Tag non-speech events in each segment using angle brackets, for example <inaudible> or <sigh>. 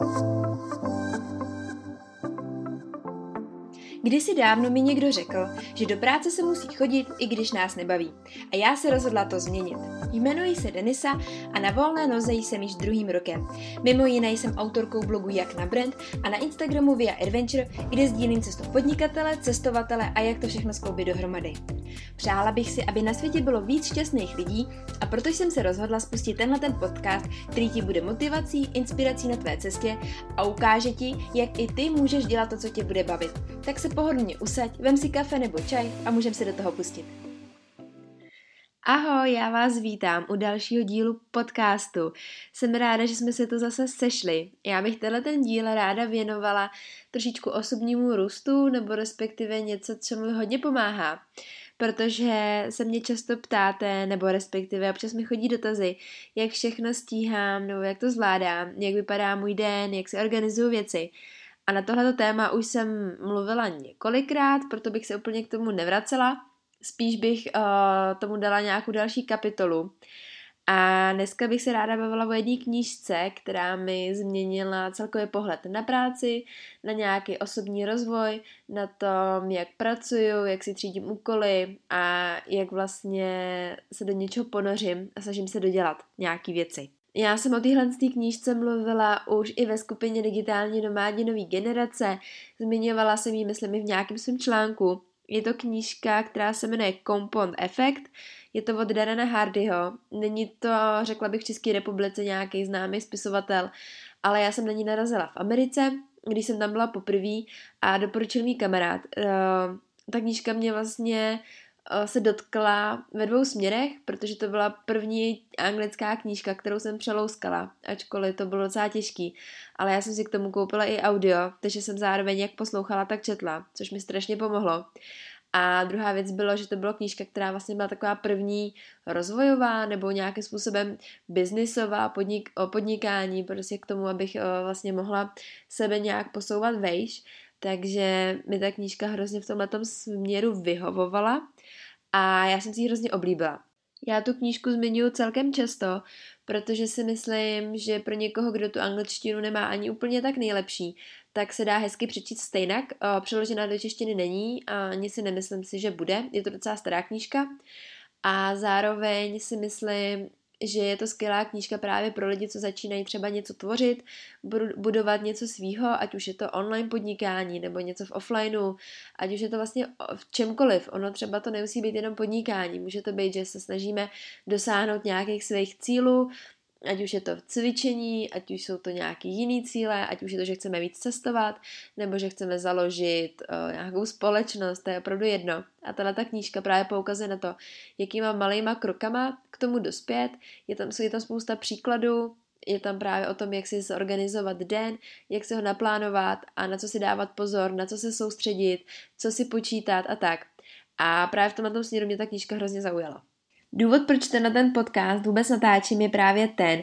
you Kdysi dávno mi někdo řekl, že do práce se musí chodit, i když nás nebaví. A já se rozhodla to změnit. Jmenuji se Denisa a na volné noze jsem již druhým rokem. Mimo jiné jsem autorkou blogu Jak na brand a na Instagramu Via Adventure, kde sdílím cestu podnikatele, cestovatele a jak to všechno skloubit dohromady. Přála bych si, aby na světě bylo víc šťastných lidí a proto jsem se rozhodla spustit tenhle ten podcast, který ti bude motivací, inspirací na tvé cestě a ukáže ti, jak i ty můžeš dělat to, co tě bude bavit. Tak se pohodlně usaď, vem si kafe nebo čaj a můžeme se do toho pustit. Ahoj, já vás vítám u dalšího dílu podcastu. Jsem ráda, že jsme se to zase sešli. Já bych tenhle ten díl ráda věnovala trošičku osobnímu růstu nebo respektive něco, co mi hodně pomáhá. Protože se mě často ptáte, nebo respektive občas mi chodí dotazy, jak všechno stíhám, nebo jak to zvládám, jak vypadá můj den, jak si organizuju věci. A na tohleto téma už jsem mluvila několikrát, proto bych se úplně k tomu nevracela. Spíš bych uh, tomu dala nějakou další kapitolu. A dneska bych se ráda bavila o jedné knížce, která mi změnila celkově pohled na práci, na nějaký osobní rozvoj, na tom, jak pracuju, jak si třídím úkoly a jak vlastně se do něčeho ponořím a snažím se dodělat nějaký věci. Já jsem o téhle knížce mluvila už i ve skupině Digitální nomádi nový generace. Zmiňovala jsem ji, myslím, i v nějakém svém článku. Je to knížka, která se jmenuje Compound Effect. Je to od Darena Hardyho. Není to, řekla bych, v České republice nějaký známý spisovatel, ale já jsem na ní narazila v Americe, když jsem tam byla poprvé a doporučil mi kamarád. Uh, ta knížka mě vlastně Eh, se dotkla ve dvou směrech, protože to byla první anglická knížka, kterou jsem přelouskala, ačkoliv to bylo docela těžký. Ale já jsem si k tomu koupila i audio, takže jsem zároveň jak poslouchala, tak četla, což mi strašně pomohlo. A druhá věc bylo, že to byla knížka, která vlastně byla taková první rozvojová nebo nějakým způsobem biznisová podnik, o podnikání, prostě k tomu, abych eh, vlastně mohla sebe nějak posouvat vejš. Takže mi ta knížka hrozně v tomhle směru vyhovovala a já jsem si ji hrozně oblíbila. Já tu knížku zmiňuji celkem často, protože si myslím, že pro někoho, kdo tu angličtinu nemá ani úplně tak nejlepší, tak se dá hezky přečíst stejnak. Přeložená do češtiny není a ani si nemyslím si, že bude. Je to docela stará knížka. A zároveň si myslím, že je to skvělá knížka právě pro lidi, co začínají třeba něco tvořit, budovat něco svýho, ať už je to online podnikání nebo něco v offlineu, ať už je to vlastně v čemkoliv. Ono třeba to nemusí být jenom podnikání, může to být, že se snažíme dosáhnout nějakých svých cílů, ať už je to cvičení, ať už jsou to nějaký jiný cíle, ať už je to, že chceme víc cestovat, nebo že chceme založit uh, nějakou společnost, to je opravdu jedno. A tahle ta knížka právě poukazuje na to, jakýma malýma krokama k tomu dospět. Je tam, je tam spousta příkladů, je tam právě o tom, jak si zorganizovat den, jak se ho naplánovat a na co si dávat pozor, na co se soustředit, co si počítat a tak. A právě v tomhle směru mě ta knížka hrozně zaujala. Důvod, proč ten na ten podcast vůbec natáčím, je právě ten,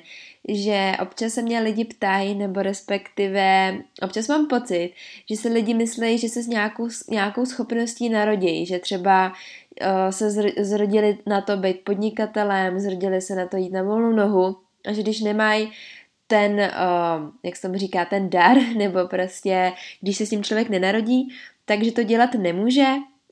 že občas se mě lidi ptají, nebo respektive občas mám pocit, že se lidi myslí, že se s nějakou, nějakou schopností narodí, že třeba uh, se zrodili na to být podnikatelem, zrodili se na to jít na volnou nohu a že když nemají ten, uh, jak se tomu říká, ten dar, <laughs> nebo prostě, když se s tím člověk nenarodí, takže to dělat nemůže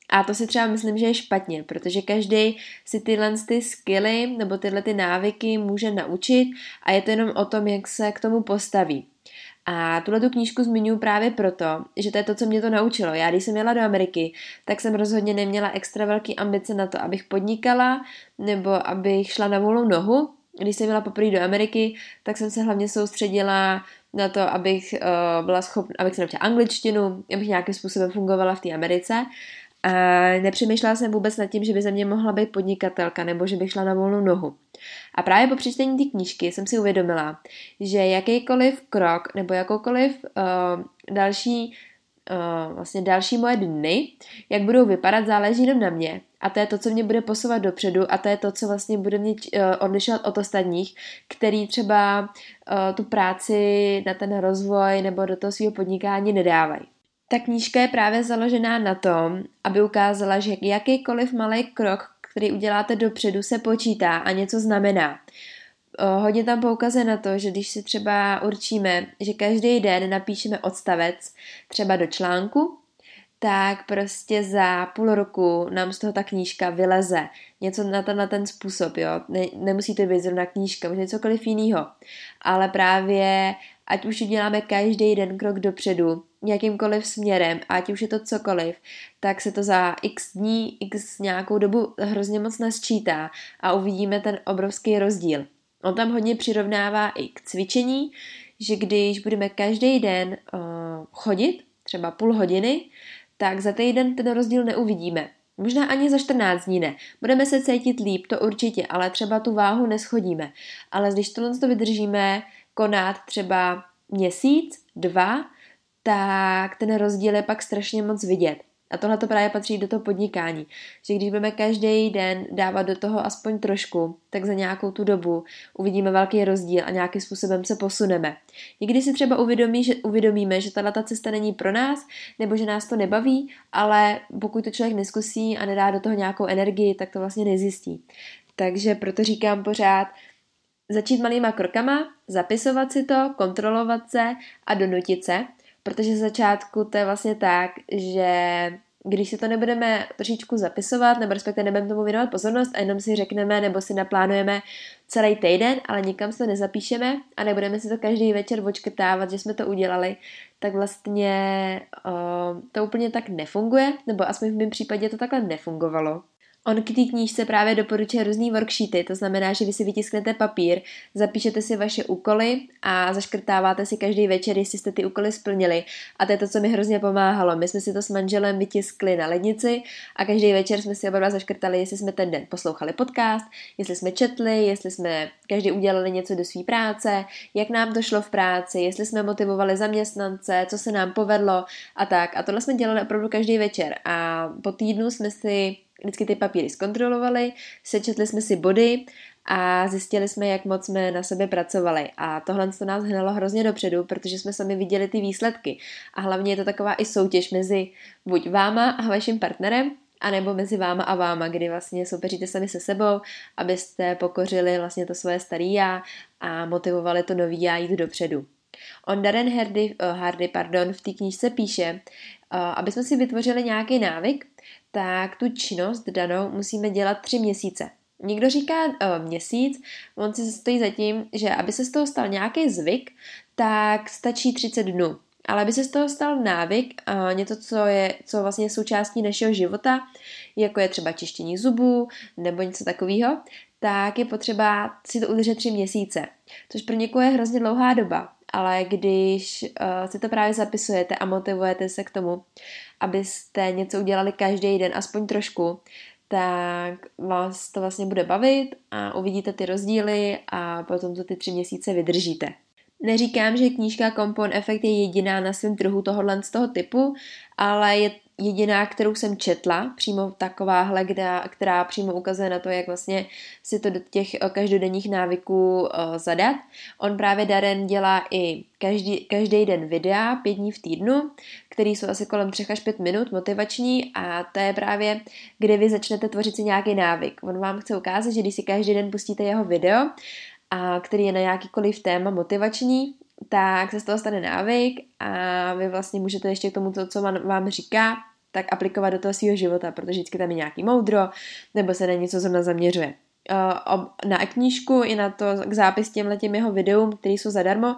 a to si třeba myslím, že je špatně, protože každý si tyhle ty skilly nebo tyhle ty návyky může naučit a je to jenom o tom, jak se k tomu postaví. A tuhle tu knížku zmiňuji právě proto, že to je to, co mě to naučilo. Já, když jsem jela do Ameriky, tak jsem rozhodně neměla extra velký ambice na to, abych podnikala nebo abych šla na volnou nohu. Když jsem jela poprvé do Ameriky, tak jsem se hlavně soustředila na to, abych uh, byla schopna, abych se naučila angličtinu, abych nějakým způsobem fungovala v té Americe. A nepřemýšlela jsem vůbec nad tím, že by ze mě mohla být podnikatelka nebo že bych šla na volnou nohu. A právě po přečtení té knížky jsem si uvědomila, že jakýkoliv krok nebo jakoukoliv uh, další uh, vlastně další moje dny, jak budou vypadat, záleží jenom na mě. A to je to, co mě bude posouvat dopředu a to je to, co vlastně bude mě uh, odlišovat od ostatních, který třeba uh, tu práci na ten rozvoj nebo do toho svého podnikání nedávají. Ta knížka je právě založená na tom, aby ukázala, že jakýkoliv malý krok, který uděláte dopředu, se počítá a něco znamená. hodně tam poukazuje na to, že když si třeba určíme, že každý den napíšeme odstavec třeba do článku, tak prostě za půl roku nám z toho ta knížka vyleze. Něco na, ten, na ten způsob, jo. Ne, nemusí to být zrovna knížka, může cokoliv jiného. Ale právě, ať už uděláme každý den krok dopředu, jakýmkoliv směrem, ať už je to cokoliv, tak se to za x dní, x nějakou dobu hrozně moc nasčítá a uvidíme ten obrovský rozdíl. On tam hodně přirovnává i k cvičení, že když budeme každý den uh, chodit, třeba půl hodiny, tak za týden ten rozdíl neuvidíme. Možná ani za 14 dní ne. Budeme se cítit líp, to určitě, ale třeba tu váhu neschodíme. Ale když tohle to vydržíme konat třeba měsíc, dva, tak ten rozdíl je pak strašně moc vidět. A tohle to právě patří do toho podnikání, že když budeme každý den dávat do toho aspoň trošku, tak za nějakou tu dobu uvidíme velký rozdíl a nějakým způsobem se posuneme. Někdy si třeba uvědomí, že, uvědomíme, že tato cesta není pro nás, nebo že nás to nebaví, ale pokud to člověk neskusí a nedá do toho nějakou energii, tak to vlastně nezjistí. Takže proto říkám pořád, začít malýma krokama, zapisovat si to, kontrolovat se a donutit se, protože z začátku to je vlastně tak, že když si to nebudeme trošičku zapisovat, nebo respektive nebudeme tomu věnovat pozornost a jenom si řekneme nebo si naplánujeme celý týden, ale nikam se to nezapíšeme a nebudeme si to každý večer očkrtávat, že jsme to udělali, tak vlastně uh, to úplně tak nefunguje, nebo aspoň v mém případě to takhle nefungovalo. On k té knížce právě doporučuje různý worksheety, to znamená, že vy si vytisknete papír, zapíšete si vaše úkoly a zaškrtáváte si každý večer, jestli jste ty úkoly splnili. A to je to, co mi hrozně pomáhalo. My jsme si to s manželem vytiskli na lednici a každý večer jsme si oba dva zaškrtali, jestli jsme ten den poslouchali podcast, jestli jsme četli, jestli jsme každý udělali něco do své práce, jak nám to šlo v práci, jestli jsme motivovali zaměstnance, co se nám povedlo a tak. A tohle jsme dělali opravdu každý večer. A po týdnu jsme si vždycky ty papíry zkontrolovali, sečetli jsme si body a zjistili jsme, jak moc jsme na sebe pracovali. A tohle to nás hnalo hrozně dopředu, protože jsme sami viděli ty výsledky. A hlavně je to taková i soutěž mezi buď váma a vaším partnerem, anebo mezi váma a váma, kdy vlastně soupeříte sami se sebou, abyste pokořili vlastně to svoje starý já a motivovali to nový já jít dopředu. On Darren Hardy, uh, Hardy pardon, v té knížce píše, uh, aby jsme si vytvořili nějaký návyk, tak tu činnost danou musíme dělat tři měsíce. Někdo říká uh, měsíc, on si stojí za tím, že aby se z toho stal nějaký zvyk, tak stačí 30 dnů. Ale aby se z toho stal návyk, uh, něco, co je co vlastně součástí našeho života, jako je třeba čištění zubů nebo něco takového, tak je potřeba si to udržet tři měsíce. Což pro někoho je hrozně dlouhá doba ale když uh, si to právě zapisujete a motivujete se k tomu, abyste něco udělali každý den, aspoň trošku, tak vás to vlastně bude bavit a uvidíte ty rozdíly a potom to ty tři měsíce vydržíte. Neříkám, že knížka Compound Effect je jediná na svém trhu tohohle z toho typu, ale je jediná, kterou jsem četla, přímo takováhle, která, která přímo ukazuje na to, jak vlastně si to do těch eh, každodenních návyků uh, zadat. On právě Darren dělá i každý, každý den videa, pět dní v týdnu, který jsou asi kolem 3 až 5 minut, motivační a to je právě, kde vy začnete tvořit si nějaký návyk. On vám chce ukázat, že když si každý den pustíte jeho video, a který je na jakýkoliv téma motivační, tak se z toho stane návyk a vy vlastně můžete ještě k tomu, to, co vám říká, tak aplikovat do toho svého života, protože vždycky tam je nějaký moudro, nebo se na něco zrovna zaměřuje. Na knížku i na to k zápis těmhle těm jeho videům, které jsou zadarmo,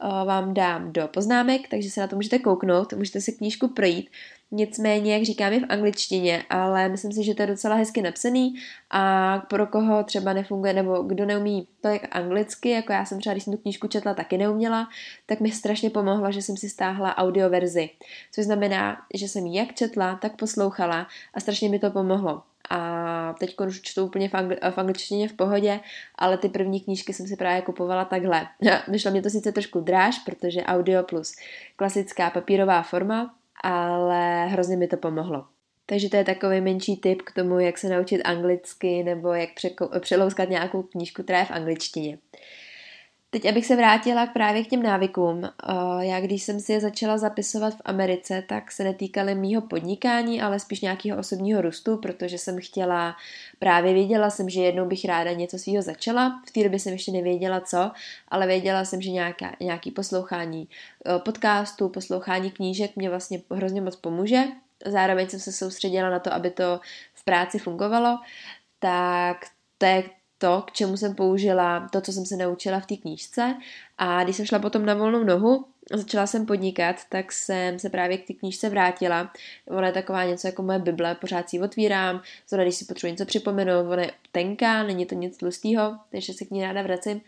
vám dám do poznámek, takže se na to můžete kouknout, můžete si knížku projít Nicméně, jak říkám, je v angličtině, ale myslím si, že to je docela hezky napsaný a pro koho třeba nefunguje, nebo kdo neumí to jak anglicky, jako já jsem třeba, když jsem tu knížku četla, taky neuměla, tak mi strašně pomohlo, že jsem si stáhla audioverzi. Což znamená, že jsem ji jak četla, tak poslouchala a strašně mi to pomohlo. A teď už čtu úplně v, angli- v angličtině v pohodě, ale ty první knížky jsem si právě kupovala takhle. <laughs> Vyšlo mě to sice trošku dráž, protože audio plus klasická papírová forma, ale hrozně mi to pomohlo. Takže to je takový menší tip k tomu, jak se naučit anglicky nebo jak přelouskat nějakou knížku, která je v angličtině. Teď, abych se vrátila právě k těm návykům. Eh, já, když jsem si je začala zapisovat v Americe, tak se netýkaly mýho podnikání, ale spíš nějakého osobního růstu, protože jsem chtěla, právě věděla jsem, že jednou bych ráda něco svého začala. V té době jsem ještě nevěděla co, ale věděla jsem, že nějaká, nějaký poslouchání eh, podcastu, poslouchání knížek mě vlastně hrozně moc pomůže. Zároveň jsem se soustředila na to, aby to v práci fungovalo, tak to je to, k čemu jsem použila to, co jsem se naučila v té knížce. A když jsem šla potom na volnou nohu, začala jsem podnikat, tak jsem se právě k té knížce vrátila. Ona je taková něco jako moje Bible, pořád si ji otvírám, zrovna když si potřebuji něco připomenout, ona je tenká, není to nic tlustého, takže se k ní ráda vracím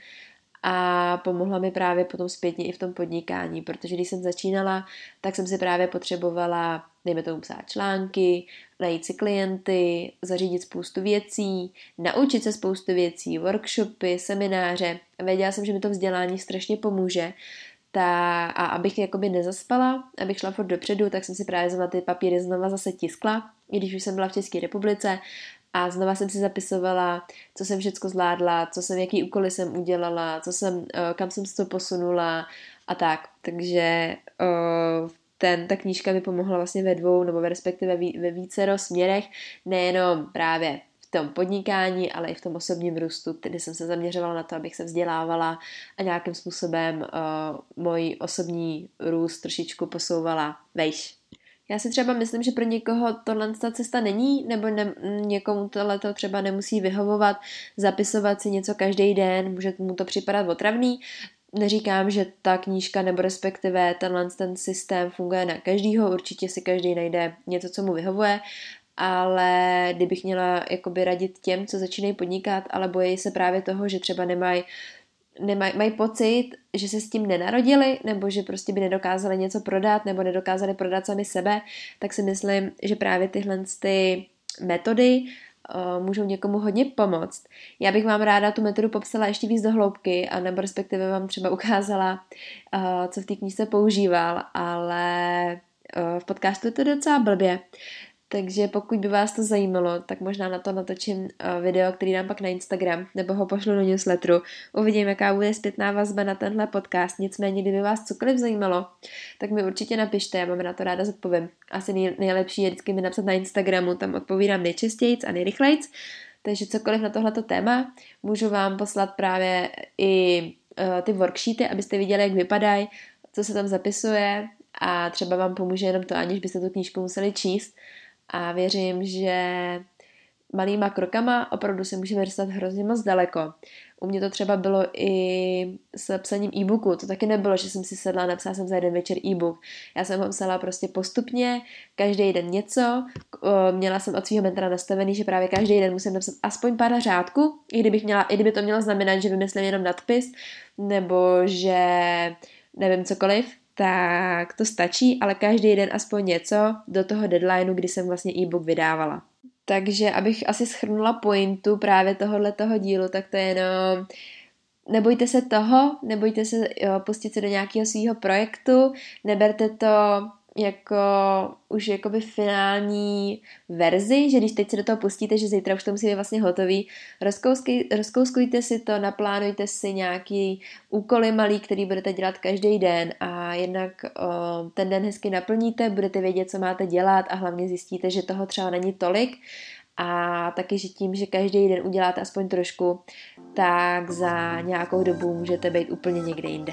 a pomohla mi právě potom zpětně i v tom podnikání, protože když jsem začínala, tak jsem si právě potřebovala, dejme tomu psát články, najít si klienty, zařídit spoustu věcí, naučit se spoustu věcí, workshopy, semináře. Věděla jsem, že mi to vzdělání strašně pomůže, ta, a abych jakoby nezaspala, abych šla furt dopředu, tak jsem si právě znovu ty papíry znova zase tiskla, i když už jsem byla v České republice a znova jsem si zapisovala, co jsem všechno zvládla, co jsem, jaký úkoly jsem udělala, co jsem, eh, kam jsem se to posunula a tak. Takže eh, ten, ta knížka mi pomohla vlastně ve dvou, nebo respektive ve vícero směrech, nejenom právě v tom podnikání, ale i v tom osobním růstu, kdy jsem se zaměřovala na to, abych se vzdělávala a nějakým způsobem uh, můj osobní růst trošičku posouvala vejš. Já si třeba myslím, že pro někoho tohle ta cesta není, nebo ne, někomu tohle to třeba nemusí vyhovovat, zapisovat si něco každý den, může mu to připadat otravný. Neříkám, že ta knížka nebo respektive tenhle ten systém funguje na každýho, určitě si každý najde něco, co mu vyhovuje, ale kdybych měla jakoby radit těm, co začínají podnikat, ale bojí se právě toho, že třeba nemají nemaj, mají pocit, že se s tím nenarodili, nebo že prostě by nedokázali něco prodat, nebo nedokázali prodat sami sebe, tak si myslím, že právě tyhle ty metody uh, můžou někomu hodně pomoct. Já bych vám ráda tu metodu popsala ještě víc do hloubky, a nebo respektive vám třeba ukázala, uh, co v té knížce používal, ale uh, v podcastu je to docela blbě. Takže pokud by vás to zajímalo, tak možná na to natočím eh, video, který dám pak na Instagram, nebo ho pošlu do newsletteru. Uvidím, jaká bude zpětná vazba na tenhle podcast. Nicméně, kdyby vás cokoliv zajímalo, tak mi určitě napište, já vám na to ráda zodpovím. Asi nejlepší je vždycky mi napsat na Instagramu, tam odpovídám nejčastěji a nejrychleji. Takže cokoliv na tohleto téma, můžu vám poslat právě i uh, ty worksheety, abyste viděli, jak vypadají, co se tam zapisuje a třeba vám pomůže jenom to, aniž byste tu knížku museli číst a věřím, že malýma krokama opravdu se můžeme dostat hrozně moc daleko. U mě to třeba bylo i s psaním e-booku. To taky nebylo, že jsem si sedla a napsala jsem za jeden večer e-book. Já jsem ho psala prostě postupně, každý den něco. Měla jsem od svého mentora nastavený, že právě každý den musím napsat aspoň pár řádků, i, kdybych měla, i kdyby to mělo znamenat, že vymyslím jenom nadpis, nebo že nevím cokoliv, tak to stačí, ale každý den aspoň něco do toho deadlineu, kdy jsem vlastně e-book vydávala. Takže abych asi schrnula pointu právě tohohle toho dílu, tak to je jenom nebojte se toho, nebojte se jo, pustit se do nějakého svého projektu, neberte to jako už jakoby finální verzi, že když teď se do toho pustíte, že zítra už to musí být vlastně hotový, rozkouskujte si to, naplánujte si nějaký úkoly malý, který budete dělat každý den a jednak o, ten den hezky naplníte, budete vědět, co máte dělat a hlavně zjistíte, že toho třeba není tolik a taky, že tím, že každý den uděláte aspoň trošku, tak za nějakou dobu můžete být úplně někde jinde.